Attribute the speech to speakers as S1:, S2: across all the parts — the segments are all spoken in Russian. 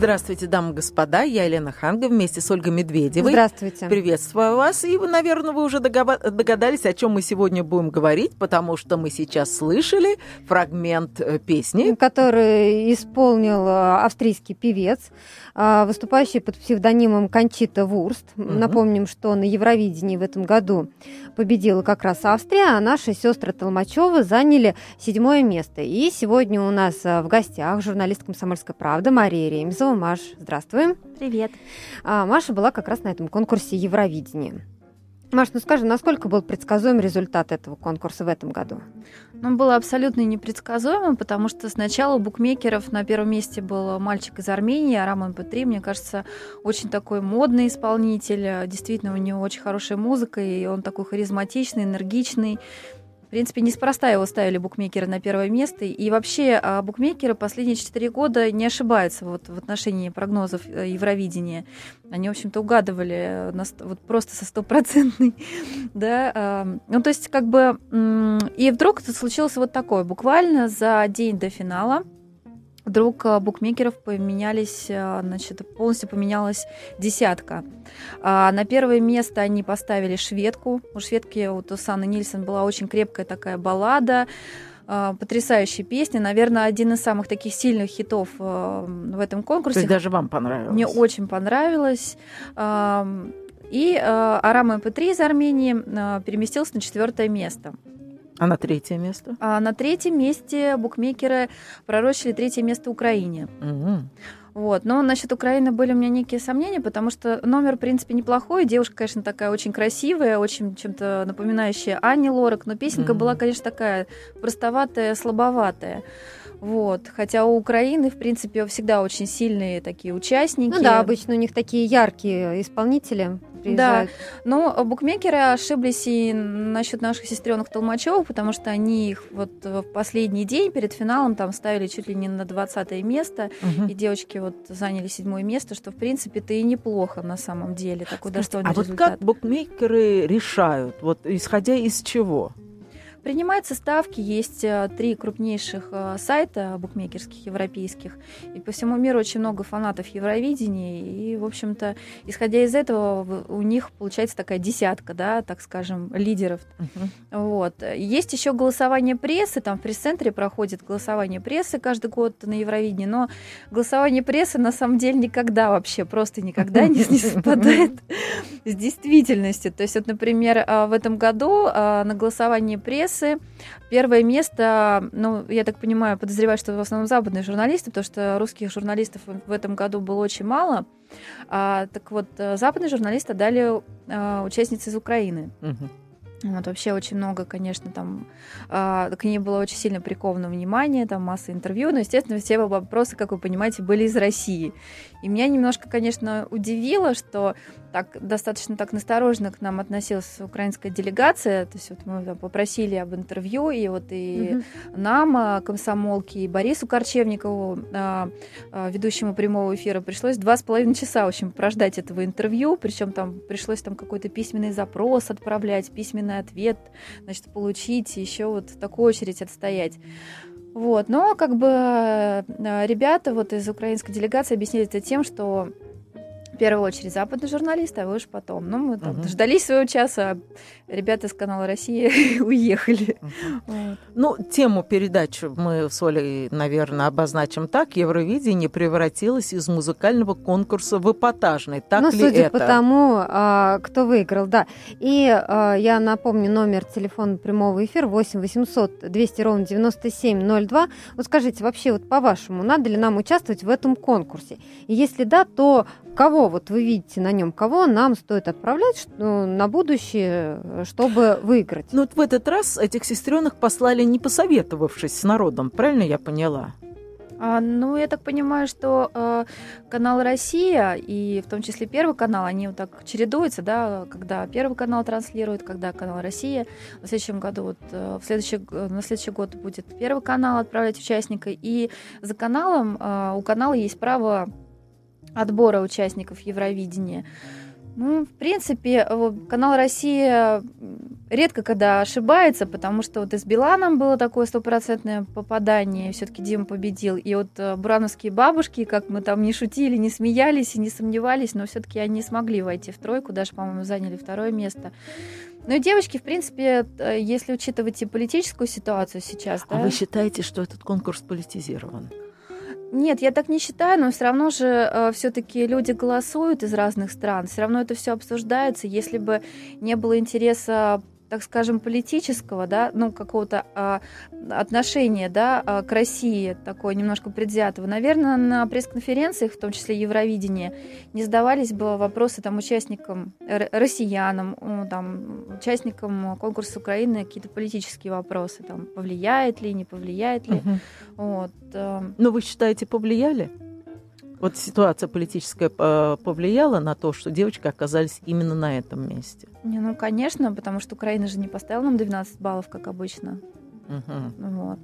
S1: Здравствуйте, дамы и господа. Я Елена Ханга вместе с Ольгой Медведевой.
S2: Здравствуйте.
S1: Приветствую вас. И, вы, наверное, вы уже догадались, о чем мы сегодня будем говорить, потому что мы сейчас слышали фрагмент э, песни.
S2: который исполнил э, австрийский певец, э, выступающий под псевдонимом Кончита Вурст. Напомним, что на Евровидении в этом году победила как раз Австрия, а наши сестры Толмачевы заняли седьмое место. И сегодня у нас э, в гостях журналист «Комсомольской правды» Мария Ремезова. Маш, здравствуй.
S3: Привет.
S2: А, Маша была как раз на этом конкурсе Евровидения. Маш, ну скажи, насколько был предсказуем результат этого конкурса в этом году?
S3: Он был абсолютно непредсказуемым, потому что сначала у букмекеров на первом месте был мальчик из Армении, Арам MP3. Мне кажется, очень такой модный исполнитель. Действительно, у него очень хорошая музыка, и он такой харизматичный, энергичный. В принципе, неспроста его ставили букмекеры на первое место. И вообще а, букмекеры последние четыре года не ошибаются вот в отношении прогнозов э, Евровидения. Они, в общем-то, угадывали э, на ст- вот просто со стопроцентной, да. а, Ну, то есть, как бы... И вдруг это случилось вот такое. Буквально за день до финала вдруг а, букмекеров поменялись, а, значит, полностью поменялась десятка. А, На первое место они поставили шведку. У шведки вот у Санны Нильсон была очень крепкая такая баллада, а, потрясающая песня. Наверное, один из самых таких сильных хитов в этом
S1: То
S3: конкурсе.
S1: есть даже вам понравилось.
S3: Мне очень понравилось. И Арам МП3 из Армении переместился на четвертое место.
S1: А на третье место?
S3: А на третьем месте букмекеры пророчили третье место Украине.
S1: Мгм.
S3: Вот. Но насчет Украины были у меня некие сомнения, потому что номер, в принципе, неплохой. Девушка, конечно, такая очень красивая, очень чем-то напоминающая Анни Лорак, но песенка
S1: Мгм.
S3: была, конечно, такая простоватая, слабоватая. Вот. Хотя у Украины, в принципе, всегда очень сильные такие участники.
S2: Ну да, обычно у них такие яркие исполнители приезжают.
S3: Но букмекеры ошиблись и насчет наших сестренок Толмачевых, потому что они их вот в последний день перед финалом там ставили чуть ли не на 20 место,
S1: Мгм.
S3: и девочки вот заняли седьмое место, что в принципе это и неплохо на самом деле, такой
S1: Скажите,
S3: достойный
S1: а вот
S3: результат.
S1: как букмекеры решают, вот исходя из чего?
S3: Принимаются ставки, есть э, три крупнейших э, сайта букмекерских европейских, и по всему миру очень много фанатов Евровидения, и, в общем-то, исходя из этого, у них получается такая десятка, да, так скажем, лидеров
S1: Мгм.
S3: Вот. Есть еще голосование прессы, там в пресс-центре проходит голосование прессы каждый год на Евровидении, но голосование прессы на самом деле никогда вообще, просто никогда не, не совпадает с действительностью. То есть, вот, например, а, в этом году а, на голосовании прессы первое место, ну, я так понимаю, подозреваю, что в основном западные журналисты, потому что русских журналистов в этом году было очень мало. А, так вот, э, западные журналисты дали а, участницы из Украины.
S1: Мгм.
S3: Вот, вообще очень много, конечно, там а, к ней было очень сильно приковано внимание, там масса интервью, но, естественно, все вопросы, как вы понимаете, были из России. И меня немножко, конечно, удивило, что так достаточно так настороженно к нам относилась украинская делегация, то есть вот мы там, попросили об интервью, и вот и
S2: Мгм.
S3: нам, а, комсомолке, и Борису Корчевникову, а, а, ведущему прямого эфира, пришлось два с половиной часа, в общем, прождать этого интервью, причем там пришлось там какой-то письменный запрос отправлять, письменный ответ, значит, получить, и еще вот в такую очередь отстоять. Вот, но как бы э, ребята вот из украинской делегации объяснили это тем, что первую очередь западные журналисты, а вы уж потом. Ну, мы там
S1: Мгм.
S3: дождались своего часа, а ребята из канала «Россия» уехали. Вот.
S1: Ну, тему передачи мы с Олей, наверное, обозначим так. Евровидение превратилось из музыкального конкурса в эпатажный. Так
S2: ну,
S1: ли
S2: судя
S1: это?
S2: по тому, а, кто выиграл, да. И а, я напомню номер телефона прямого эфира 8 800 200 ровно 9702. Вот скажите, вообще, вот по-вашему, надо ли нам участвовать в этом конкурсе? И если да, то кого вот вы видите на нем, кого нам стоит отправлять что- на будущее, чтобы выиграть?
S1: Ну, вот в этот раз этих сестренок послали, не посоветовавшись с народом. Правильно я поняла?
S3: А, ну, я так понимаю, что э, канал «Россия» и в том числе Первый канал, они вот так чередуются, да, когда Первый канал транслирует, когда канал «Россия». В следующем году, вот, э, в следующий, на следующий год будет Первый канал отправлять участника. И за каналом, э, у канала есть право отбора участников Евровидения. Ну, в принципе, э, канал «Россия» редко когда ошибается, потому что вот и с Биланом было такое стопроцентное попадание, все-таки Дима победил. И вот э, бурановские бабушки, как мы там не шутили, не смеялись и не сомневались, но все-таки они смогли войти в тройку, даже, по-моему, заняли второе место. Ну и девочки, в принципе, э, если учитывать и политическую ситуацию сейчас,
S1: А
S3: да,
S1: вы считаете, что этот конкурс политизирован?
S3: Нет, я так не считаю, но все равно же все-таки люди голосуют из разных стран, все равно это все обсуждается. Если бы не было интереса так скажем, политического, да, ну, какого-то а, отношения, да, а, к России, такое немножко предвзятого, наверное, на пресс-конференциях, в том числе Евровидение, не задавались бы вопросы там участникам, россиянам, ну, там, участникам конкурса Украины какие-то политические вопросы, там, повлияет ли, не повлияет ли,
S1: Мгм.
S3: вот. эм,
S1: Но вы считаете, повлияли? Вот ситуация политическая э, повлияла на то, что девочки оказались именно на этом месте.
S3: Не, ну, конечно, потому что Украина же не поставила нам 12 баллов, как обычно.
S1: Мгм.
S3: Вот.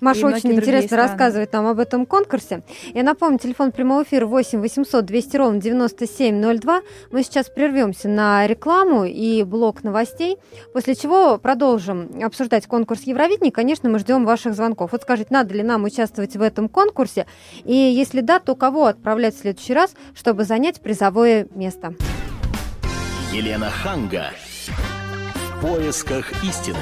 S2: Маша очень интересно
S3: страны.
S2: рассказывает нам об этом конкурсе. Я напомню, телефон прямого эфира 8 800 200 ровно 9702. Мы сейчас прервемся на рекламу и блок новостей, после чего продолжим обсуждать конкурс Евровидения. Конечно, мы ждем ваших звонков. Вот скажите, надо ли нам участвовать в этом конкурсе? И если да, то кого отправлять в следующий раз, чтобы занять призовое место?
S4: Елена Ханга. В поисках истины.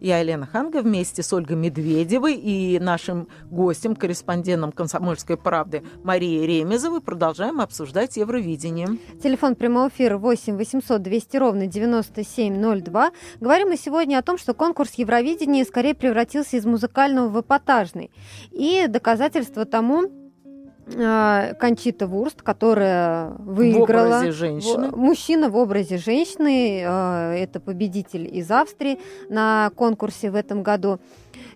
S1: Я Елена Ханга вместе с Ольгой Медведевой и нашим гостем, корреспондентом «Комсомольской правды» Марией Ремезовой продолжаем обсуждать Евровидение.
S2: Телефон прямого эфира 8 800 200 ровно 9702. Говорим мы сегодня о том, что конкурс Евровидения скорее превратился из музыкального в эпатажный. И доказательство тому Кончита Вурст, которая выиграла.
S1: В образе женщины.
S2: Мужчина в образе женщины. э, Это победитель из Австрии на конкурсе в этом году.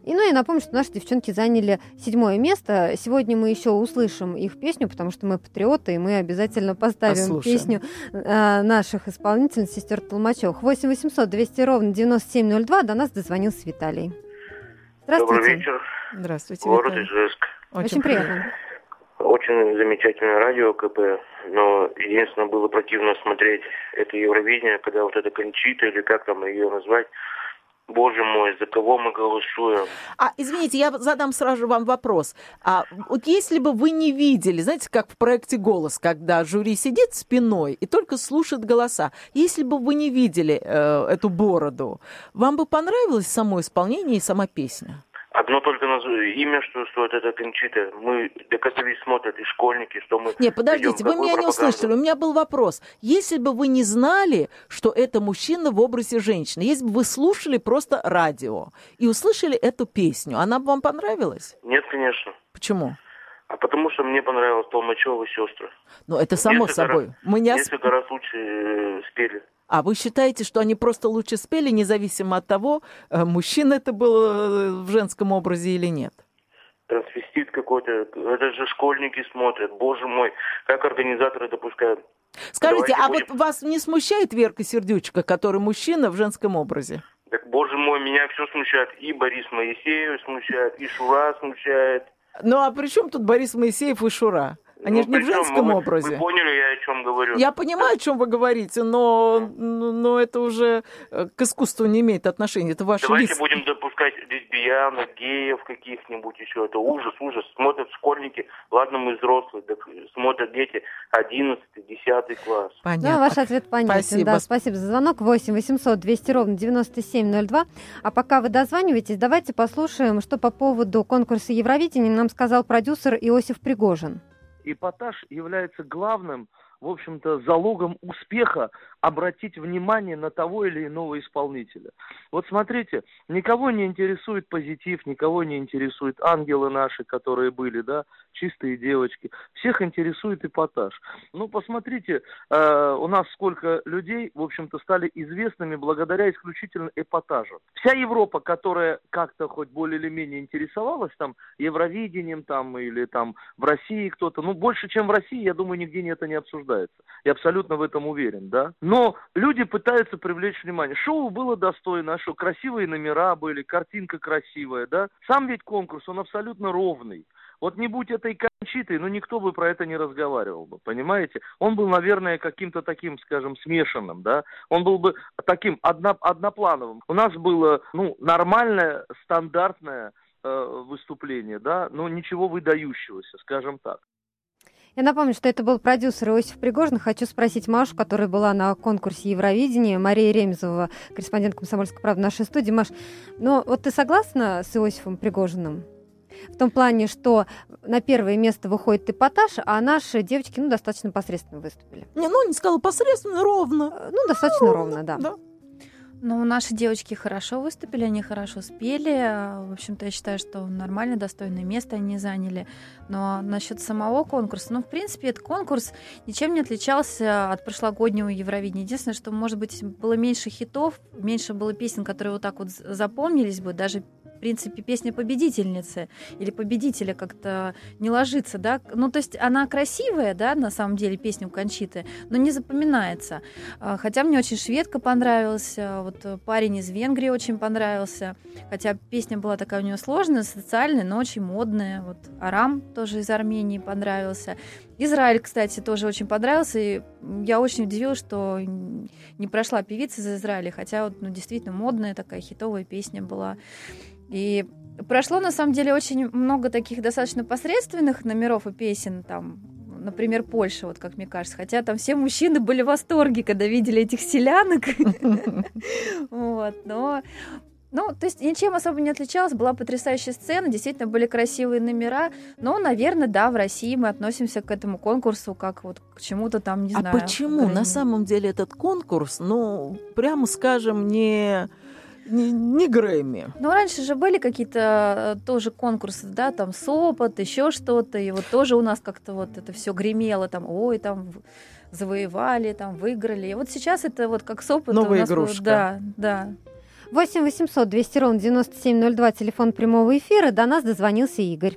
S2: И ну я напомню, что наши девчонки заняли седьмое место. Сегодня мы еще услышим их песню, потому что мы патриоты, и мы обязательно поставим
S1: Послушаем.
S2: песню э, наших исполнительниц, сестер Толмачевых. 8 800 200 ровно 9702. До нас дозвонился Виталий. Здравствуйте.
S5: Добрый вечер,
S1: Здравствуйте,
S5: город
S1: Виталий.
S5: Ижевск.
S2: Очень приятно.
S5: Очень замечательное радио КП, но единственное было противно смотреть это Евровидение, когда вот это Кончита, или как там ее назвать, боже мой, за кого мы голосуем?
S1: А, извините, я задам сразу же вам вопрос. А вот если бы вы не видели, знаете, как в проекте «Голос», когда жюри сидит спиной и только слушает голоса, если бы вы не видели э, эту бороду, вам бы понравилось само исполнение и сама песня?
S5: Одно только наз- имя, что стоит это Кончита. Мы доказали смотрят и школьники, что мы...
S1: Не, подождите, вы меня не
S5: пропаганду.
S1: услышали. У меня был вопрос. Если бы вы не знали, что это мужчина в образе женщины, если бы вы слушали просто радио и услышали эту песню, она бы вам понравилась?
S5: Нет, конечно.
S1: Почему?
S5: А потому что мне понравилось Толмачева сестры.
S1: Ну, это само
S5: Несколько
S1: собой.
S5: раз-
S1: Мы не
S5: Несколько раз лучше э, спели.
S1: А вы считаете, что они просто лучше спели, независимо от того, э, мужчина это был э, в женском образе или нет?
S5: Трансвестит какой-то. Это же школьники смотрят. Боже мой, как организаторы допускают.
S1: Скажите,
S5: Давайте
S1: а
S5: будем-
S1: вот вас не смущает Верка Сердючка, который мужчина в женском образе?
S5: Так, боже мой, меня все смущает. И Борис Моисеев смущает, и Шура смущает.
S1: Ну а при чем тут Борис Моисеев и Шура? Они
S5: Ну,
S1: же не в женском
S5: вы-
S1: образе.
S5: Вы поняли, я о чем говорю?
S1: Я понимаю, о чем вы говорите, но, но, это уже э, к искусству не имеет отношения. Это ваши
S5: Давайте
S1: лица.
S5: будем допускать лесбиянок, геев каких-нибудь еще. Это ужас, ужас. Смотрят школьники, ладно, мы взрослые, так смотрят дети 11 10 класс.
S1: Понятно.
S2: Да, ваш ответ понятен.
S1: Спасибо.
S2: Да, спасибо за звонок. 8 800 200 ровно 9702. А пока вы дозваниваетесь, давайте послушаем, что по поводу конкурса Евровидения нам сказал продюсер Иосиф Пригожин.
S6: Эпатаж является главным, в общем-то, залогом успеха обратить внимание на того или иного исполнителя. Вот смотрите, никого не интересует позитив, никого не интересует ангелы наши, которые были, да, чистые девочки. Всех интересует эпатаж. Ну, посмотрите, э, у нас сколько людей, в общем-то, стали известными благодаря исключительно эпатажу. Вся Европа, которая как-то хоть более или менее интересовалась там Евровидением там или там в России кто-то, ну, больше, чем в России, я думаю, нигде это не обсуждается. Я абсолютно в этом уверен, да. Но люди пытаются привлечь внимание. Шоу было достойно, а что, красивые номера были, картинка красивая, да. Сам ведь конкурс, он абсолютно ровный. Вот не будь этой кончитой, ну никто бы про это не разговаривал бы, понимаете? Он был, наверное, каким-то таким, скажем, смешанным, да? Он был бы таким одно, одноплановым. У нас было, ну, нормальное, стандартное э, выступление, да, но ничего выдающегося, скажем так.
S2: Я напомню, что это был продюсер Иосиф Пригожин. Хочу спросить Машу, которая была на конкурсе Евровидения, Мария Ремезова, корреспондент «Комсомольской правды» нашей студии. Маш, ну вот ты согласна с Иосифом Пригожиным? В том плане, что на первое место выходит эпатаж, а наши девочки, ну, достаточно посредственно выступили.
S1: Не, ну, не сказала посредственно, ровно.
S2: Ну, достаточно ровно, да.
S1: Да.
S3: Ну, наши девочки хорошо выступили, они хорошо спели. В общем-то, я считаю, что нормально, достойное место они заняли. Но насчет самого конкурса, ну, в принципе, этот конкурс ничем не отличался от прошлогоднего Евровидения. Единственное, что, может быть, было меньше хитов, меньше было песен, которые вот так вот запомнились бы, даже в принципе, песня победительницы или победителя как-то не ложится, да. Ну, то есть она красивая, да, на самом деле, песня у Кончиты, но не запоминается. А, Хотя мне очень шведка понравилась, вот парень из Венгрии очень понравился. Хотя песня была такая у него сложная, социальная, но очень модная. Вот Арам тоже из Армении понравился. Израиль, кстати, тоже очень понравился. И я очень удивилась, что не прошла певица из Израиля, хотя вот, ну, действительно модная такая хитовая песня была. И прошло, на самом деле, очень много таких достаточно посредственных номеров и песен, там, например, Польша, вот как мне кажется. Хотя там все мужчины были в восторге, когда видели этих селянок. Вот, но... Ну, то есть ничем особо не отличалась, была потрясающая сцена, действительно были красивые номера, но, наверное, да, в России мы относимся к этому конкурсу как вот к чему-то там, не
S1: а
S3: знаю.
S1: почему на самом деле этот конкурс, ну, прямо скажем, не, не, не Грэмми?
S3: Ну, раньше же были какие-то э, тоже конкурсы, да, там Сопот, еще что-то, и вот тоже у нас как-то вот это все гремело, там, ой, там завоевали, там выиграли. И вот сейчас это вот как Сопот.
S1: Новая
S3: у нас вот-
S1: игрушка.
S3: да, да.
S2: 8 800 200 ровно 9702, телефон прямого эфира. До нас дозвонился Игорь.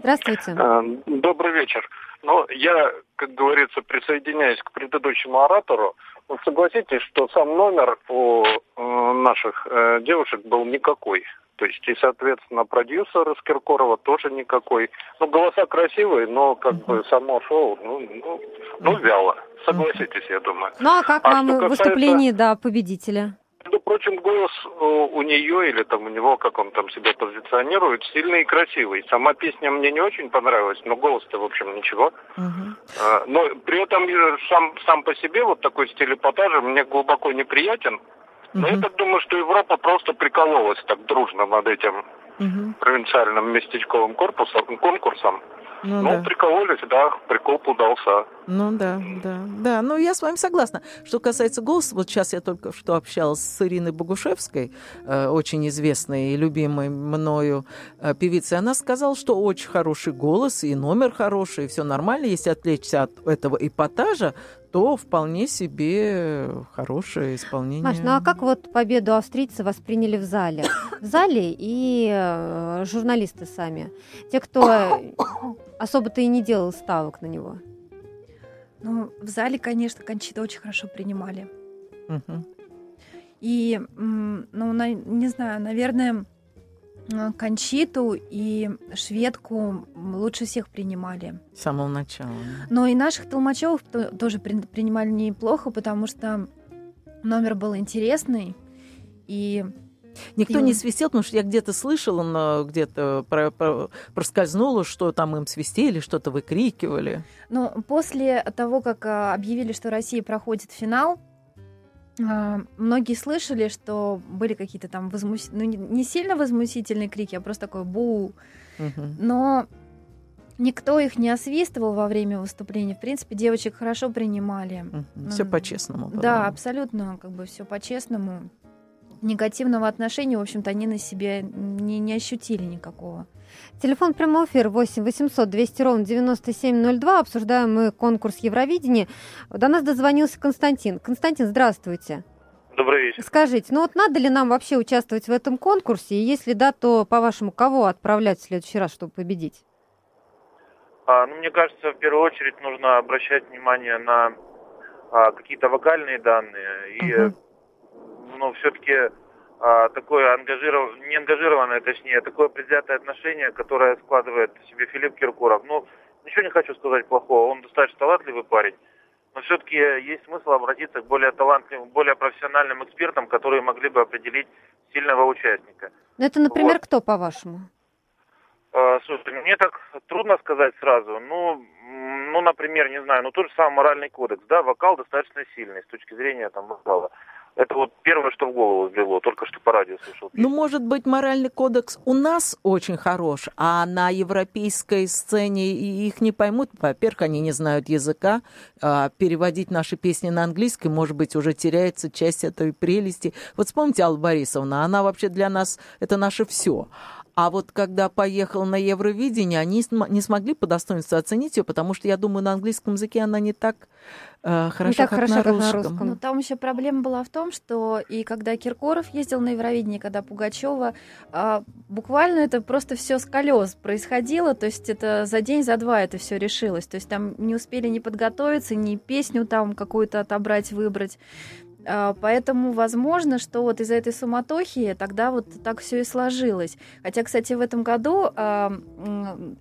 S2: Здравствуйте.
S7: А, Добрый вечер. Ну, я, как говорится, присоединяюсь к предыдущему оратору. Ну, согласитесь, что сам номер у э, наших э, девушек был никакой. То есть, и, соответственно, продюсер из Киркорова тоже никакой. Ну, голоса красивые, но как бы само шоу, ну, ну, ну, вяло. Согласитесь, я думаю.
S2: Ну а как
S7: А
S2: вам
S7: касается-
S2: выступление, да, победителя?
S7: Между прочим, голос э, у нее или там у него, как он там себя позиционирует, сильный и красивый. Сама песня мне не очень понравилась, но голос-то, в общем, ничего. А, Но при этом э, сам, сам по себе вот такой стиль эпатажа мне глубоко неприятен. Но я
S1: Мгм.
S7: так думаю, что Европа просто прикололась так дружно над этим
S1: Мгм.
S7: провинциальным местечковым корпусом, конкурсом.
S1: Ну,
S7: Ну,
S1: да.
S7: прикололись, да, прикол удался.
S1: Ну да, да, да. Ну, я с вами согласна. Что касается голоса, вот сейчас я только что общалась с Ириной Богушевской, э, очень известной и любимой мною э, певицей. Она сказала, что очень хороший голос, и номер хороший, и все нормально. Если отвлечься от этого эпатажа, то вполне себе хорошее исполнение.
S2: Маш, ну а как вот победу австрийцы восприняли в зале? В зале и э, журналисты сами. Те, кто особо-то и не делал ставок на него.
S3: Ну, в зале, конечно, Кончита очень хорошо принимали.
S1: Мгм.
S3: И, ну, на- не знаю, наверное, Кончиту и шведку лучше всех принимали.
S1: С самого начала.
S3: Но и наших толмачевых то- тоже при- принимали неплохо, потому что номер был интересный. И
S1: Никто
S3: И
S1: не свистел, потому что я где-то слышала, но где-то про- про- проскользнуло, что там им свистели, что-то выкрикивали.
S3: ну, после того, как а, объявили, что Россия проходит финал, многие слышали, что были какие-то там возмус... ну, не- сильно возмутительные крики, а просто такой бу. Но никто их не освистывал во время выступления. В принципе, девочек хорошо принимали.
S1: Все по-честному.
S3: Да, абсолютно, как бы все по-честному. Негативного отношения, в общем-то, они на себе не, не ощутили никакого.
S2: Телефон прямого эфира 8 800 200 ровно 9702. Обсуждаем мы конкурс Евровидения. До нас дозвонился Константин. Константин, здравствуйте.
S5: Добрый вечер.
S2: Скажите, ну вот надо ли нам вообще участвовать в этом конкурсе? И если да, то, по-вашему, кого отправлять в следующий раз, чтобы победить?
S8: А, ну, мне кажется, в первую очередь нужно обращать внимание на а, какие-то вокальные данные. И,
S1: Мгм.
S8: ну, все-таки такое ангажиров... не ангажированное, точнее, такое предвзятое отношение, которое складывает в себе Филипп Киркоров. Ну, ничего не хочу сказать плохого, он достаточно талантливый парень. Но все-таки есть смысл обратиться к более талантливым, более профессиональным экспертам, которые могли бы определить сильного участника.
S2: Ну, это, например,
S8: Вот.
S2: кто, по-вашему?
S8: Э, Слушай, мне так трудно сказать сразу. Ну, ну, например, не знаю, ну тот же самый моральный кодекс, да, вокал достаточно сильный с точки зрения там вокала. Это вот первое, что в голову взбрело, только что по радио слышал.
S1: Ну, может быть, моральный кодекс у нас очень хорош, а на европейской сцене их не поймут. Во-первых, они не знают языка. а переводить наши песни на английский, может быть, уже теряется часть этой прелести. Вот вспомните Алла Борисовна, она вообще для нас, это наше все. А вот когда поехала на Евровидение, они не смогли по достоинству оценить ее, потому что, я думаю, на английском языке она не так э, хорошо,
S2: так
S1: как,
S2: хорошо,
S1: на
S2: как на
S1: русском.
S3: Но там еще проблема была в том, что и когда Киркоров ездил на Евровидение, когда Пугачева, а, буквально это просто все с колес происходило, то есть это за день, за два это все решилось. То есть там не успели ни подготовиться, ни песню там какую-то отобрать, выбрать. А, Поэтому возможно, что вот из-за этой суматохи тогда вот так все и сложилось. Хотя, кстати, в этом году а,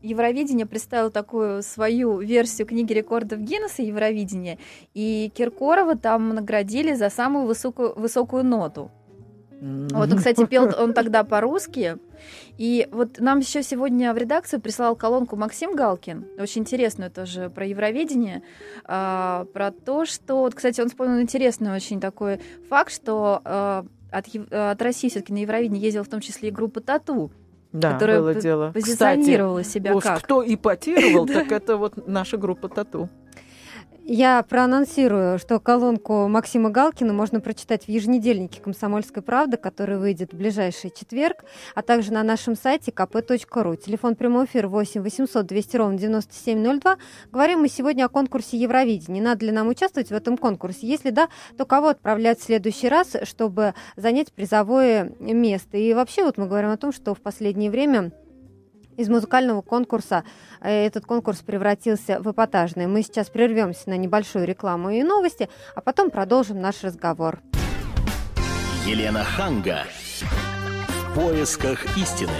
S3: Евровидение представило такую свою версию книги рекордов Гиннесса Евровидения, и Киркорова там наградили за самую высокую, высокую ноту. Вот, он, кстати, пел он тогда по-русски. И вот нам еще сегодня в редакцию прислал колонку Максим Галкин, очень интересную тоже про Евровидение, а, про то, что, вот, кстати, он вспомнил интересный очень такой факт, что а, от, от России все-таки на Евровидение ездила в том числе и группа Тату,
S1: Да,
S3: которая
S1: было дело. Кстати,
S3: позиционировала себя
S1: Уж
S3: как.
S1: кто ипотировал, так это вот наша группа Тату.
S2: Я проанонсирую, что колонку Максима Галкина можно прочитать в еженедельнике «Комсомольская правда», который выйдет в ближайший четверг, а также на нашем сайте kp.ru. Телефон прямой эфир 8 800 200 ровно 9702. Говорим мы сегодня о конкурсе Евровидения. Надо ли нам участвовать в этом конкурсе? Если да, то кого отправлять в следующий раз, чтобы занять призовое место? И вообще вот мы говорим о том, что в последнее время из музыкального конкурса э, этот конкурс превратился в эпатажный. Мы сейчас прервемся на небольшую рекламу и новости, а потом продолжим наш разговор.
S4: Елена Ханга. В поисках истины.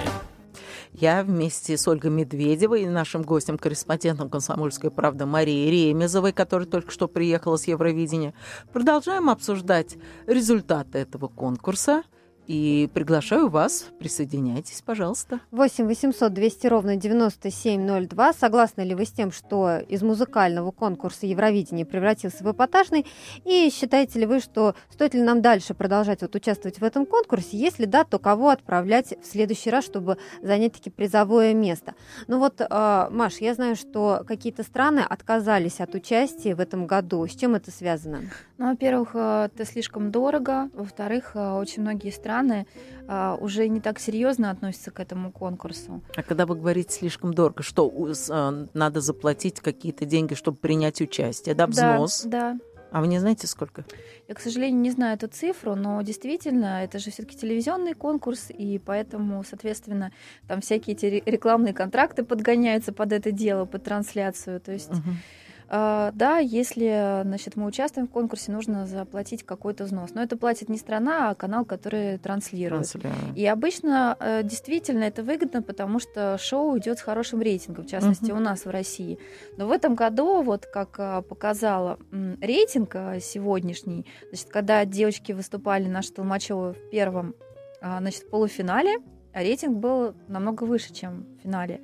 S1: Я вместе с Ольгой Медведевой и нашим гостем-корреспондентом «Комсомольской правды» Марией Ремезовой, которая только что приехала с Евровидения, продолжаем обсуждать результаты этого конкурса. И приглашаю вас, присоединяйтесь, пожалуйста.
S2: 8 800 200 ровно 9702. Согласны ли вы с тем, что из музыкального конкурса Евровидения превратился в эпатажный? И считаете ли вы, что стоит ли нам дальше продолжать вот участвовать в этом конкурсе? Если да, то кого отправлять в следующий раз, чтобы занять таки призовое место? Ну вот, э, Маш, я знаю, что какие-то страны отказались от участия в этом году. С чем это связано?
S3: Ну, во-первых, э, это слишком дорого. Во-вторых, э, очень многие страны страны а, уже не так серьезно относятся к этому конкурсу.
S1: А когда вы говорите слишком дорого, что а, надо заплатить какие-то деньги, чтобы принять участие, да, взнос?
S3: Да, да.
S1: А вы не знаете, сколько?
S3: Я, к сожалению, не знаю эту цифру, но действительно, это же все-таки телевизионный конкурс, и поэтому, соответственно, там всякие эти ре- рекламные контракты подгоняются под это дело, под трансляцию. То есть,
S1: Мгм.
S3: Э, да, если, значит, мы участвуем в конкурсе, нужно заплатить какой-то взнос. Но это платит не страна, а канал, который транслирует.
S1: Трансляция.
S3: И обычно э, действительно это выгодно, потому что шоу идет с хорошим рейтингом, в частности,
S1: Мгм.
S3: у нас в России. Но в этом году, вот как э, показала рейтинг э, сегодняшний, значит, когда девочки выступали наши Толмачевы в первом а, значит, полуфинале, а рейтинг был намного выше, чем в финале.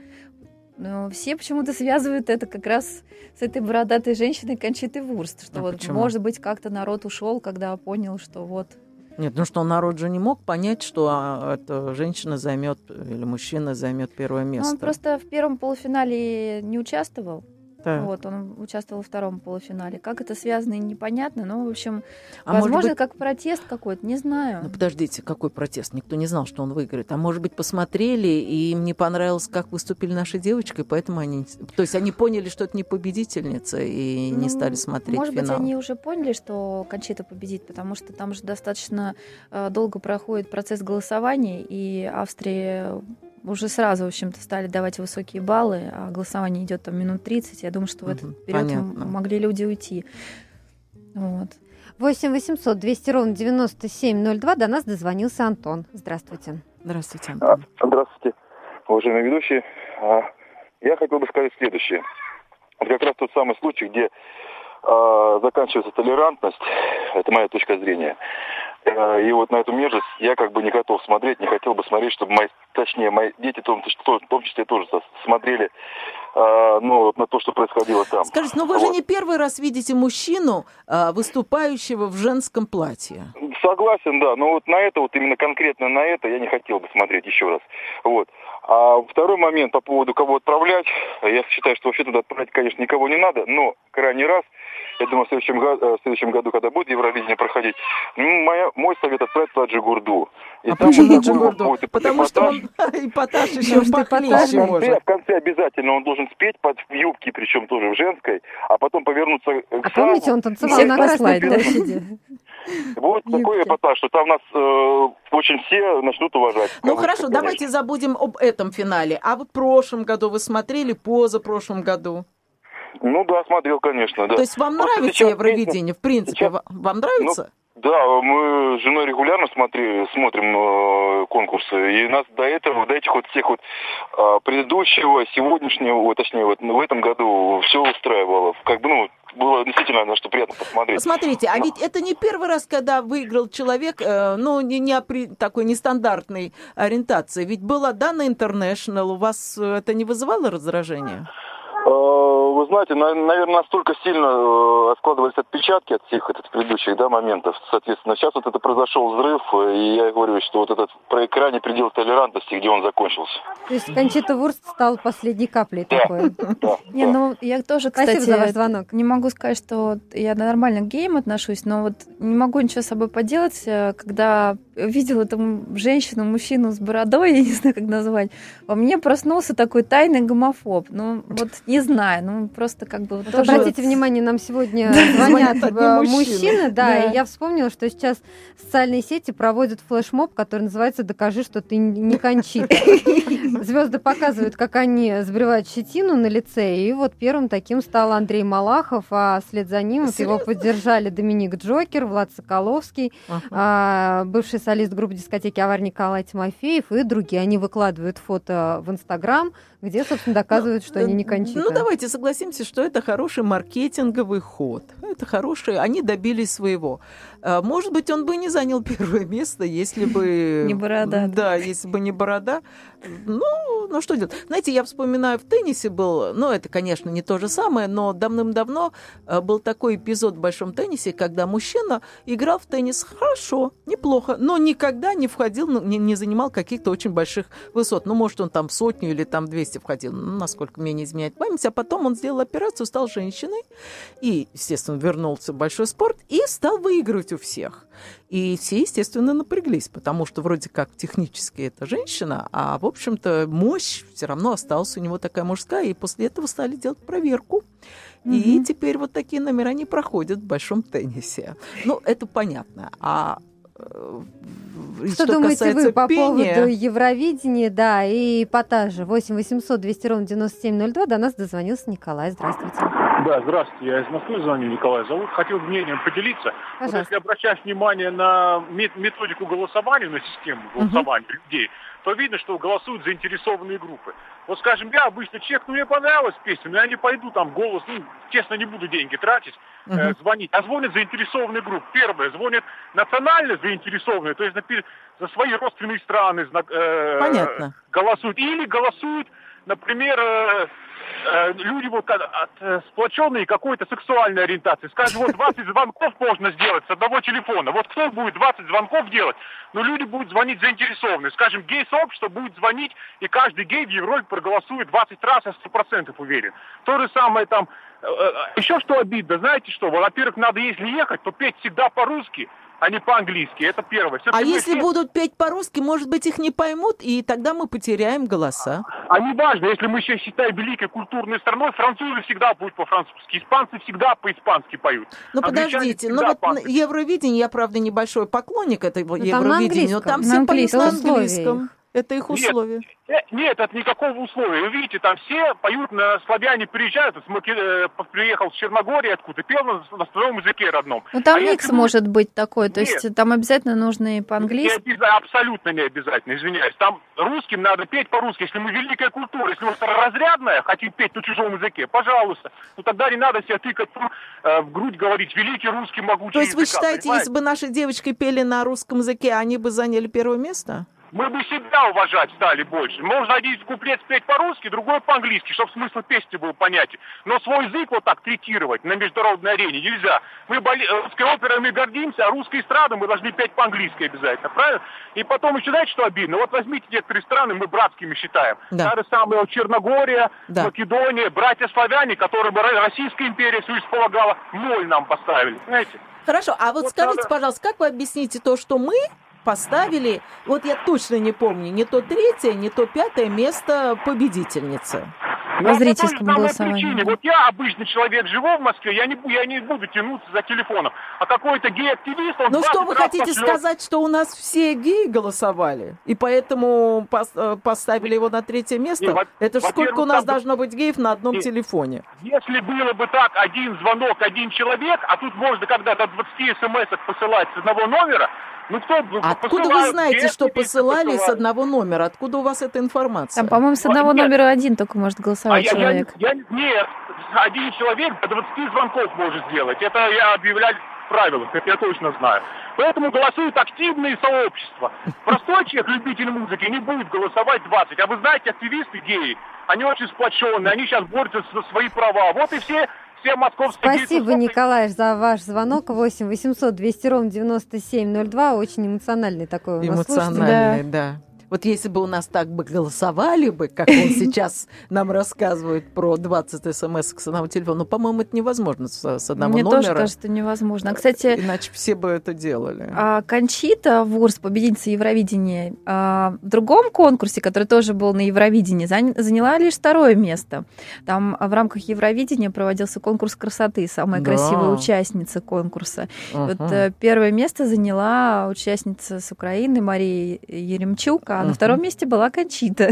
S3: Но все почему-то связывают это как раз с этой бородатой женщиной Кончитой Вурст, что
S1: А
S3: вот,
S1: почему?
S3: может быть, как-то народ ушел, когда понял, что вот
S1: Нет, ну что, народ же не мог понять, что а, эта женщина займет или мужчина займет первое
S3: Ну,
S1: место.
S3: он просто в первом полуфинале не участвовал.
S1: Так.
S3: Вот, он участвовал во втором полуфинале. Как это связано, непонятно. Но, в общем,
S1: А может
S3: возможно,
S1: быть-
S3: как протест какой-то, не знаю.
S1: Ну, подождите, какой протест? Никто не знал, что он выиграет. А может быть, посмотрели, и им не понравилось, как выступили наши девочки, поэтому они... То есть они поняли, что это не победительница, и не
S3: Ну,
S1: стали смотреть
S3: Может
S1: финал.
S3: быть, они уже поняли, что Кончита победит, потому что там же достаточно э, долго проходит процесс голосования, и Австрия уже сразу, в общем-то, стали давать высокие баллы, а голосование идет там минут 30. Я думаю, что в этот период
S1: понятно.
S3: могли люди уйти. Вот.
S2: 8 800 200 ровно 9702 до нас дозвонился Антон. Здравствуйте.
S1: Здравствуйте,
S9: А,
S1: Антон.
S9: Здравствуйте, уважаемые ведущие. А, Я хотел бы сказать следующее. Это как раз тот самый случай, где а, заканчивается толерантность, это моя точка зрения. А, И вот на эту мерзость я как бы не готов смотреть, не хотел бы смотреть, чтобы мои, точнее, мои дети в том, в том числе тоже смотрели ну, вот на то, что происходило там.
S1: Скажите, ну вы же
S9: Вот.
S1: не первый раз видите мужчину, а, выступающего в женском платье.
S9: Согласен, да, но вот на это, вот именно конкретно на это я не хотел бы смотреть еще раз. Вот. А второй момент по поводу кого отправлять. Я считаю, что вообще туда отправлять, конечно, никого не надо, но крайний раз, я думаю, в следующем, э, в следующем году, когда будет Евровидение проходить, ну, моя, мой совет отправить туда Джигурду. И
S1: а
S9: там
S1: почему Джигурду?
S9: будет
S1: Потому что он эпатаж еще
S9: конце,
S1: может.
S9: в конце обязательно он должен спеть под в юбке, причем тоже в женской, а потом повернуться к
S2: А помните, он танцевал на Красной площади?
S9: Вот такой эпатаж, что там нас э, очень все начнут уважать.
S1: Ну
S9: Кого-то,
S1: хорошо,
S9: конечно.
S1: давайте забудем об этом финале. А в прошлом году вы смотрели, позапрошлом году?
S9: Ну да, смотрел, конечно, да.
S1: То есть вам
S9: Просто
S1: нравится Евровидение? В принципе,
S9: сейчас-
S1: ва- вам нравится?
S9: Да, мы с женой регулярно смотри, смотрим э, конкурсы, и нас до этого, до этих вот всех вот э, предыдущего, сегодняшнего, точнее, вот в этом году все устраивало. Как бы, ну, было действительно на что приятно посмотреть.
S1: Смотрите, а ведь это не первый раз, когда выиграл человек, э, ну, не, не опри- такой нестандартной ориентации. Ведь была Дана Интернешнл, у вас э, это не вызывало раздражения?
S9: Э, Вы знаете, наверное, настолько сильно э, складывались отпечатки от всех этих предыдущих да, моментов. Соответственно, сейчас вот это произошел взрыв, э, и я говорю, что вот этот про крайний предел толерантности, где он закончился.
S2: То есть Кончита Вурст стал последней каплей
S9: Да.
S2: такой.
S9: Да,
S3: Не,
S9: да.
S3: ну я тоже,
S2: Спасибо
S3: кстати,
S2: за ваш звонок.
S3: не могу сказать, что я нормально к геям отношусь, но вот не могу ничего с собой поделать, э, когда видела эту женщину, мужчину с бородой, я не знаю, как назвать, во мне проснулся такой тайный гомофоб. Ну, вот не знаю, ну просто как бы вот тоже...
S2: обратите внимание, нам сегодня
S1: звонят
S2: э,
S1: мужчины.
S2: да, и я вспомнила, что сейчас социальные сети проводят флешмоб, который называется «Докажи, что ты не кончита». Звезды показывают, как они сбривают щетину на лице, и вот первым таким стал Андрей Малахов, а вслед за ним его поддержали Доминик Джокер, Влад Соколовский, а, бывший солист группы дискотеки «Авар» Николай Тимофеев и другие. Они выкладывают фото в Инстаграм, где, собственно, доказывают, что они не кончита.
S1: Ну, давайте согласимся, что это хороший маркетинговый ход. Это хороший, они добились своего. А, Может быть, он бы не занял первое место, если бы...
S3: Не борода.
S1: Да, если бы не борода. Ну, но что делать? Знаете, я вспоминаю, в теннисе был, ну, это, конечно, не то же самое, но давным-давно э, был такой эпизод в большом теннисе, когда мужчина играл в теннис хорошо, неплохо, но никогда не входил, ну, не, не занимал каких-то очень больших высот. Ну, может, он там сотню или там 200 входил, ну, насколько мне не изменяет память. А потом он сделал операцию, стал женщиной и, естественно, вернулся в большой спорт и стал выигрывать у всех. И все, естественно, напряглись, потому что вроде как технически это женщина, а, в общем-то, мощь все равно осталась у него такая мужская, и после этого стали делать проверку. И теперь вот такие номера не проходят в большом теннисе. Ну, это понятно. А э, и
S2: Что, думаете вы по
S1: пения,
S2: поводу Евровидения, да, и эпатажа? 8 800 200 ровно 9702. До нас дозвонился Николай. Здравствуйте.
S10: Да, здравствуйте, я из Москвы звоню, Николай зовут. Хотел мнением поделиться. Вот
S2: Пожалуйста.
S10: если обращать внимание на мет- методику голосования, на систему голосования людей, то видно, что голосуют заинтересованные группы. Вот, скажем, я обычно человек, ну, мне понравилась песня, но я не пойду там голос, ну, честно, не буду деньги тратить, э, звонить. А звонят заинтересованные группы. Первое, звонят национально заинтересованные, то есть напи- за свои родственные страны э,
S1: Понятно.
S10: голосуют. Или голосуют, например, э, э, люди вот от, от, э, сплоченные какой-то сексуальной ориентации. Скажем, вот 20 звонков можно сделать с одного телефона. Вот кто будет 20 звонков делать? Ну, люди будут звонить заинтересованные. Скажем, гей-сообщество будет звонить, и каждый гей в Европе проголосует 20 раз, я 100% уверен. То же самое там... э, Еще что обидно, знаете что? Во-первых, надо, если ехать, то петь всегда по-русски, а не по-английски. Это первое.
S1: А
S10: Всё-таки мы
S1: если
S10: все-
S1: будут петь по-русски, может быть, их не поймут, и тогда мы потеряем голоса.
S10: А не важно, если мы сейчас считаем великой культурной страной, французы всегда будут по-французски, испанцы всегда по-испански поют.
S1: Ну, подождите, ну вот на
S10: по-английски.
S1: Евровидение, я, правда, небольшой поклонник этого
S2: Ну, там
S1: Евровидения, но там все поют на английском. Это их
S10: Нет.
S1: условия.
S10: Э, Нет, это никакого условия. Вы видите, там все поют на славяне приезжают. Маки- э, приехал с Черногории откуда, пел на, на своем языке родном.
S3: Ну, там
S10: А
S3: микс
S10: если
S3: может быть такой, то
S10: Нет.
S3: есть там обязательно нужно и
S10: Не
S3: по-английски.
S10: обяза- абсолютно не обязательно, извиняюсь. Там русским надо петь по-русски. Если мы великая культура, если мы разрядная, хотим петь на чужом языке, пожалуйста. Ну тогда не надо себя тыкать э, в грудь, говорить великий русский могучий
S1: То есть вы
S10: языка»,
S1: считаете,
S10: понимаете?
S1: если бы наши девочки пели на русском языке, они бы заняли первое место?
S10: Мы бы себя уважать стали больше. Можно один куплет спеть по-русски, другой по-английски, чтобы смысл песни был понятен. Но свой язык вот так третировать на международной арене нельзя. Мы боли... э, русской оперой мы гордимся, а русской эстрадой мы должны петь по-английски обязательно, правильно? И потом еще знаете, что обидно? Вот возьмите некоторые страны, мы братскими считаем.
S1: Да.
S10: Та же самая вот Черногория,
S1: Да.
S10: Македония, братья-славяне, которые бы Ро- Российская империя свою полагала, ноль нам поставили, знаете?
S1: Хорошо, а вот,
S10: Вот
S1: скажите,
S10: надо-
S1: пожалуйста, как вы объясните то, что мы поставили, вот я точно не помню, не то третье, не то пятое место победительницы.
S10: Ну,
S3: По зрительскому
S10: той же самой
S3: голосованию.
S10: Вот я обычный человек, живу в Москве, я не, я не буду тянуться за телефоном. А какой-то гей-активист, он
S1: Ну что
S10: 20
S1: вы хотите
S10: пошлет.
S1: сказать, что у нас все геи голосовали, и поэтому пос- э, поставили его на третье место?
S10: Не, во-
S1: Это ж сколько у нас
S10: там-
S1: должно быть геев на одном
S10: Не.
S1: телефоне?
S10: Если было бы так, один звонок, один человек, а тут можно когда до 20 смс посылать с одного номера, ну кто бы
S1: А Откуда вы знаете, что посылали с одного номера? Откуда у вас эта информация?
S3: Там, по-моему, с одного
S10: Нет.
S3: номера один только может
S10: А
S3: голосовать
S10: я, я,
S3: человек.
S10: я- нет, один человек до 20 звонков может сделать. Это я объявляю в правилах, это я точно знаю. Поэтому голосуют активные сообщества. Простой человек, любитель музыки, не будет голосовать 20. А вы знаете, активисты геи, они очень сплоченные, они сейчас борются за свои права. Вот и все, все московские
S2: Спасибо,
S10: геи-
S2: Николай, за ваш звонок. 8 800 200 ровно 9702. Очень эмоциональный такой у нас слушатель.
S1: Эмоциональный, да. Вот если бы у нас так бы голосовали бы, как он сейчас нам рассказывает про 20 смс с одного телефона, ну, по-моему, это невозможно с, с одного
S3: Мне
S1: номера.
S3: тоже кажется невозможно. Кстати,
S1: Иначе все бы это делали.
S3: А Кончита Вурс, победительница Евровидения, а, в другом конкурсе, который тоже был на Евровидении, зан- заняла лишь второе место. Там в рамках Евровидения проводился конкурс красоты, самая
S1: Да.
S3: красивая участница конкурса. Вот
S1: Ага.
S3: э, первое место заняла участница с Украины Мария Еремчук, а на втором месте была Кончита.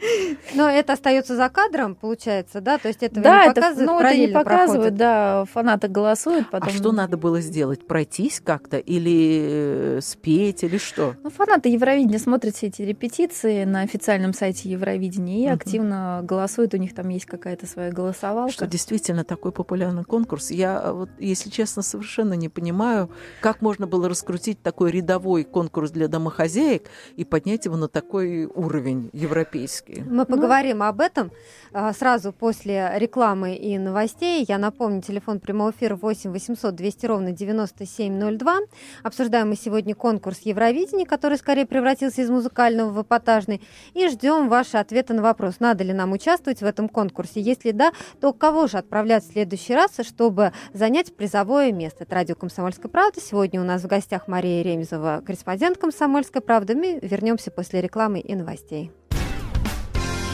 S2: Но это остается за кадром, получается, да? То есть этого
S3: да,
S2: не
S3: это,
S2: показывают,
S3: ну, это не показывают,
S2: проходит.
S3: да, фанаты голосуют, потом...
S1: А что надо было сделать? Пройтись как-то или э, спеть, или что?
S3: Ну, фанаты Евровидения смотрят все эти репетиции на официальном сайте Евровидения и
S1: Мгм.
S3: активно голосуют. У них там есть какая-то своя голосовалка.
S1: Что действительно такой популярный конкурс. Я, э, вот, если честно, совершенно не понимаю, как можно было раскрутить такой рядовой конкурс для домохозяек и поднять его на такой уровень европейский.
S2: Мы поговорим об этом а, сразу после рекламы и новостей. Я напомню, телефон прямого эфира 8 800 200 ровно 9702. Обсуждаем мы сегодня конкурс Евровидения, который скорее превратился из музыкального в эпатажный. И ждем ваши ответы на вопрос, надо ли нам участвовать в этом конкурсе. Если да, то кого же отправлять в следующий раз, чтобы занять призовое место? Это радио «Комсомольская правда». Сегодня у нас в гостях Мария Ремезова, корреспондент «Комсомольской правды». Мы вернемся после рекламы и новостей.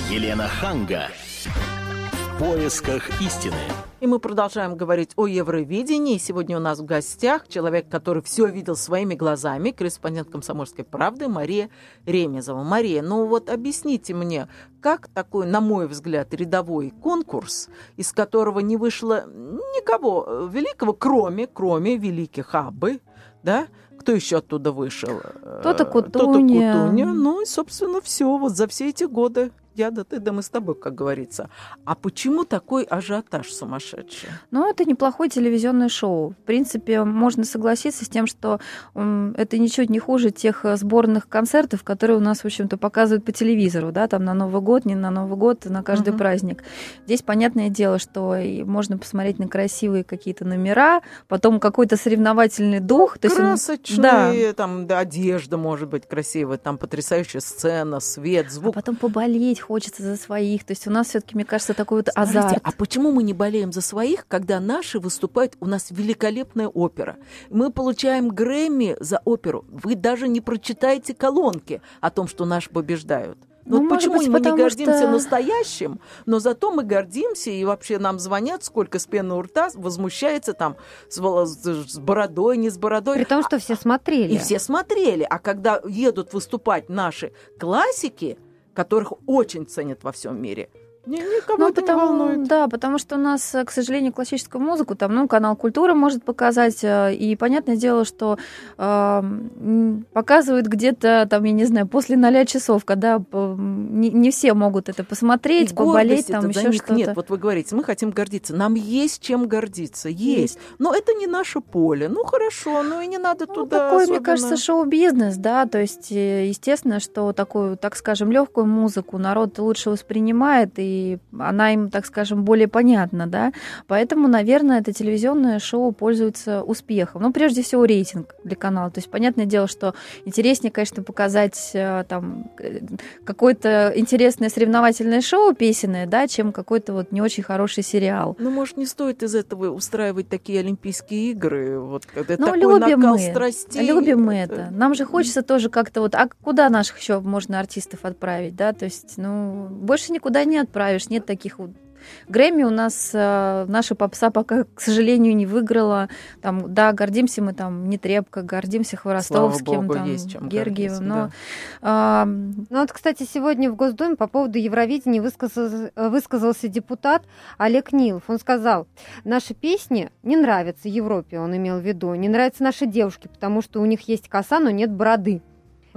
S4: Елена Ханга. В поисках истины.
S1: И мы продолжаем говорить о Евровидении. Сегодня у нас в гостях человек, который все видел своими глазами, корреспондент «Комсомольской правды» Мария Ремезова. Мария, ну вот объясните мне, как такой, на мой взгляд, рядовой конкурс, из которого не вышло никого э, великого, кроме, кроме великих Абы, да? Кто еще оттуда вышел?
S3: То-то
S1: Э,
S3: Кутуня.
S1: Кутуня. Ну и, собственно, все. Вот за все эти годы я да ты, да мы с тобой, как говорится. А почему такой ажиотаж сумасшедший?
S3: Ну, это неплохое телевизионное шоу. В принципе, можно согласиться с тем, что это ничуть не хуже тех э, сборных концертов, которые у нас, в общем-то, показывают по телевизору, да, там на Новый год, не на Новый год, на каждый
S1: Мгм.
S3: праздник. Здесь, понятное дело, что можно посмотреть на красивые какие-то номера, потом какой-то соревновательный дух. То есть,
S1: Красочные, там да, одежда может быть красивая, там потрясающая сцена, свет,
S3: а
S1: звук.
S3: потом поболеть хочется за своих. То есть у нас все-таки, мне кажется, такой вот
S1: Скажите,
S3: азарт.
S1: а почему мы не болеем за своих, когда наши выступают? У нас великолепная опера. Мы получаем Грэмми за оперу. Вы даже не прочитаете колонки о том, что наши побеждают.
S3: Ну,
S1: вот
S3: может
S1: почему
S3: быть,
S1: мы не гордимся
S3: что-
S1: настоящим, но зато мы гордимся, и вообще нам звонят, сколько с пены у рта, возмущается там с, с бородой, не с бородой.
S2: При том, что все смотрели.
S1: И все смотрели. А когда едут выступать наши классики, которых очень ценят во всем мире, никого
S3: Ну,
S1: это
S3: потому,
S1: не волнует.
S3: да, потому что у нас, э, к сожалению, классическую музыку там, ну, канал Культура может показать, э, и понятное дело, что э, показывают где-то, там, я не знаю, после ноля часов, когда не, не все могут это посмотреть,
S1: И
S3: поболеть, там еще что-то.
S1: нет. Вот вы говорите, мы хотим гордиться. Нам есть чем гордиться, есть. Но это не наше поле. Ну хорошо, ну и не надо
S3: Ну,
S1: туда.
S3: такой, мне
S1: особенно.
S3: кажется, шоу-бизнес, да, то есть, э, естественно, что такую, так скажем, легкую музыку народ лучше воспринимает, и она им, так скажем, более понятна, да, поэтому, наверное, это телевизионное шоу пользуется успехом. Ну, прежде всего, рейтинг для канала, то есть, понятное дело, что интереснее, конечно, показать э, там э, какое-то интересное соревновательное шоу песенное, да, чем какой-то вот не очень хороший сериал.
S1: Ну, может, не стоит из этого устраивать такие Олимпийские игры? Вот, когда
S3: Ну,
S1: такой
S3: любим
S1: накал
S3: мы.
S1: страстей.
S3: Любим мы это. Нам же хочется тоже как-то вот, а куда наших еще можно артистов отправить, да? То есть, ну, больше никуда не отправишь, нет таких вот. Грэмми у нас э, наша попса пока, к сожалению, не выиграла. Там, да, гордимся мы там не трепко, гордимся Хворостовским,
S1: Богу,
S3: там,
S1: есть чем
S3: Гергиевым.
S1: гордиться,
S3: Но
S1: да.
S3: а,
S2: Ну вот, кстати, сегодня в Госдуме по поводу Евровидения высказался, высказался депутат Олег Нилов. Он сказал, наши песни не нравятся Европе, он имел в виду, не нравятся наши девушки, потому что у них есть коса, но нет бороды.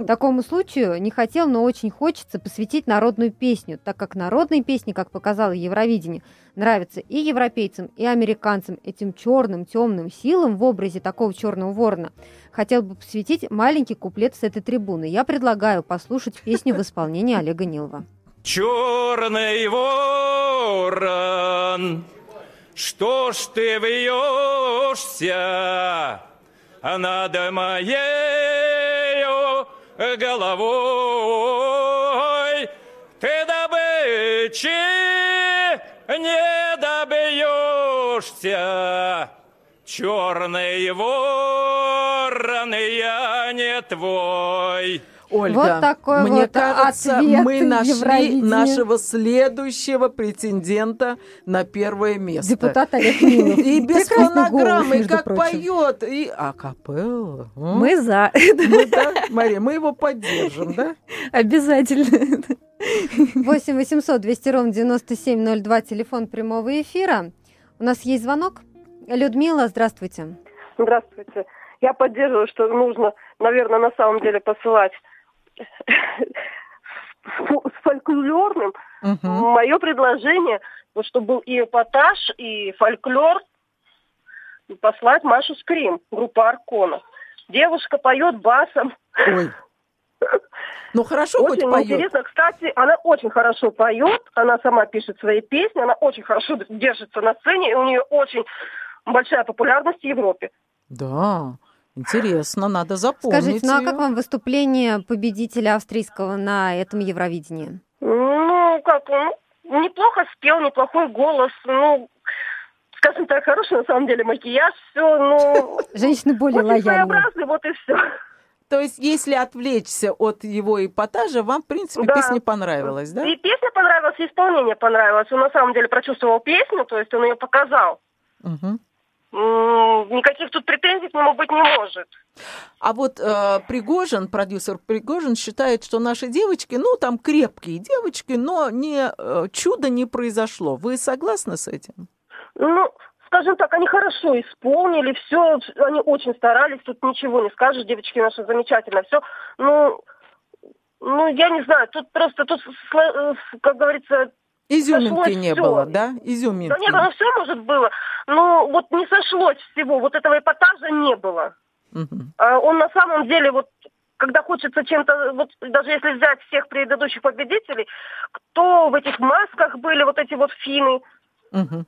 S2: Такому случаю не хотел, но очень хочется посвятить народную песню, так как народные песни, как показало Евровидение, нравятся и европейцам, и американцам, этим черным, темным силам в образе такого черного ворона. Хотел бы посвятить маленький куплет с этой трибуны. Я предлагаю послушать песню в исполнении Олега Нилова.
S11: Черный ворон, что ж ты вьешься над моей головой? Ты добычи не добьешься, черный ворон, я не твой.
S1: Ольга,
S2: Вот такой
S1: мне
S2: вот
S1: кажется,
S2: ответ
S1: мы нашли нашего следующего претендента на первое место.
S2: Депутат Олег Нилов.
S1: И без фонограммы, как поет, и акапелла. М?
S3: мы за.
S1: Мария, мы его поддержим, да?
S3: Обязательно.
S2: 8 800 200 ровно 9702, телефон прямого эфира. У нас есть звонок. Людмила, здравствуйте.
S12: Здравствуйте. Я поддерживаю, что нужно, наверное, на самом деле посылать с фольклорным. Мое предложение, вот, чтобы был и эпатаж, и фольклор, послать Машу Скрим, группа Аркона. Девушка поет басом.
S1: Ой. Ну хорошо хоть
S12: Очень
S1: поет.
S12: интересно. Кстати, она очень хорошо поет, она сама пишет свои песни, она очень хорошо держится на сцене, и у нее очень большая популярность в Европе.
S1: Да, интересно, надо запомнить
S2: Скажите, ну а как вам выступление победителя австрийского на этом Евровидении?
S12: Ну, как, ну, неплохо спел, неплохой голос, ну, скажем так, хороший на самом деле макияж, все, ну...
S2: Женщины более лояльны.
S12: своеобразный, вот и все.
S1: То есть, если отвлечься от его эпатажа, вам, в принципе,
S12: Да.
S1: песня понравилась, да?
S12: И песня понравилась, и исполнение понравилось. Он на самом деле прочувствовал песню, то есть он ее показал.
S1: Мгм.
S12: Никаких тут претензий к нему быть не может.
S1: А вот э, Пригожин, продюсер Пригожин, считает, что наши девочки, ну, там крепкие девочки, но не, э, чудо не произошло. Вы согласны с этим?
S12: Ну, скажем так, они хорошо исполнили, все, они очень старались, тут ничего не скажешь, девочки наши замечательно, все. Ну, ну, я не знаю, тут просто, тут, как говорится,
S1: Изюминки не
S12: всё.
S1: было, да? Изюминки.
S12: Да нет, оно все может было, но вот не сошлось всего, вот этого эпатажа не было. А он на самом деле вот когда хочется чем-то, вот даже если взять всех предыдущих победителей, кто в этих масках были, вот эти вот финны,
S1: Мгм.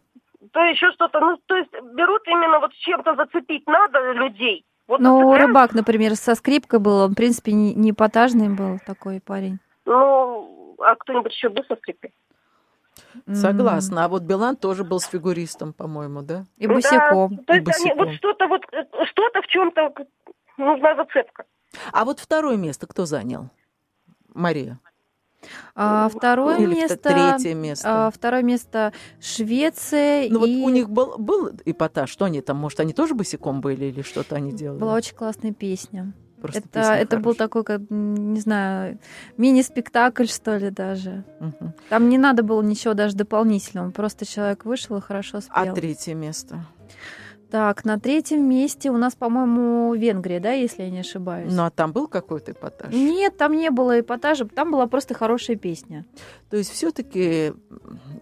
S12: то еще что-то, ну, то есть берут именно вот чем-то зацепить надо людей. Вот
S3: Ну, рыбак, например, со скрипкой был, он, в принципе, не, не эпатажный был такой парень.
S12: Ну, а кто-нибудь еще был со скрипкой?
S1: Согласна. А вот Билан тоже был с фигуристом, по-моему, да?
S3: И босиком.
S12: Да, то есть они, вот
S1: босиком.
S12: что-то вот, э, что-то в чем-то нужна зацепка.
S1: А вот второе место кто занял? Мария.
S3: А второе
S1: Или
S3: место...
S1: третье место?
S3: а, второе место Швеция.
S1: Ну вот
S3: и
S1: у них был, был эпатаж, что они там, может, они тоже босиком были или что-то они делали?
S3: Была очень классная песня.
S1: Просто
S3: это это был такой, как, не знаю, мини-спектакль, что ли, даже.
S1: Мгм.
S3: Там не надо было ничего даже дополнительного. Просто человек вышел и хорошо спел.
S1: А третье место?
S3: Так, на третьем месте у нас, по-моему, Венгрия, да, если я не ошибаюсь.
S1: Ну а там был какой-то эпатаж?
S3: Нет, там не было эпатажа, там была просто хорошая песня.
S1: То есть все-таки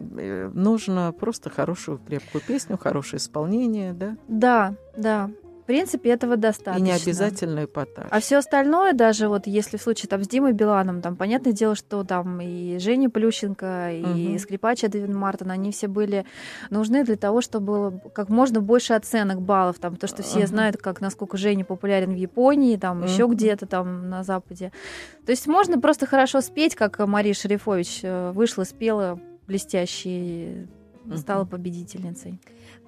S1: нужно просто хорошую крепкую песню, хорошее исполнение, да?
S3: Да, да. В принципе, этого достаточно.
S1: И не обязательно эпатаж.
S3: А все остальное, даже вот если в случае там с Димой Биланом, там понятное дело, что там и Женя Плющенко, и
S1: Мгм.
S3: скрипач Эдвин Мартин, они все были нужны для того, чтобы было как можно больше оценок баллов, там, потому что все
S1: Ага.
S3: знают, как насколько Женя популярен в Японии, там еще
S1: Мгм.
S3: где-то там на Западе. То есть можно просто хорошо спеть, как Мария Шерифович э, вышла, спела блестяще, и стала победительницей.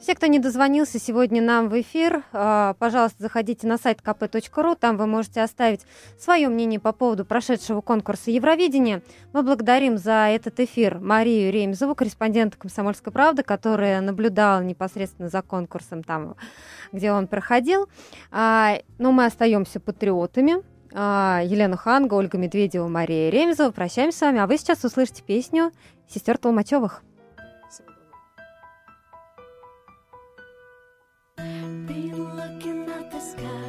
S2: Все, кто не дозвонился сегодня нам в эфир, а, пожалуйста, заходите на сайт kp.ru, там вы можете оставить свое мнение по поводу прошедшего конкурса Евровидения. Мы благодарим за этот эфир Марию Ремезову, корреспондента «Комсомольской правды», которая наблюдала непосредственно за конкурсом там, где он проходил. А, Но мы остаемся патриотами. А, Елена Ханга, Ольга Медведева, Мария Ремезова. Прощаемся с вами, а вы сейчас услышите песню сестер Толмачевых.
S13: Been looking at the sky,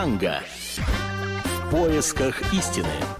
S14: Ханга. В поисках истины.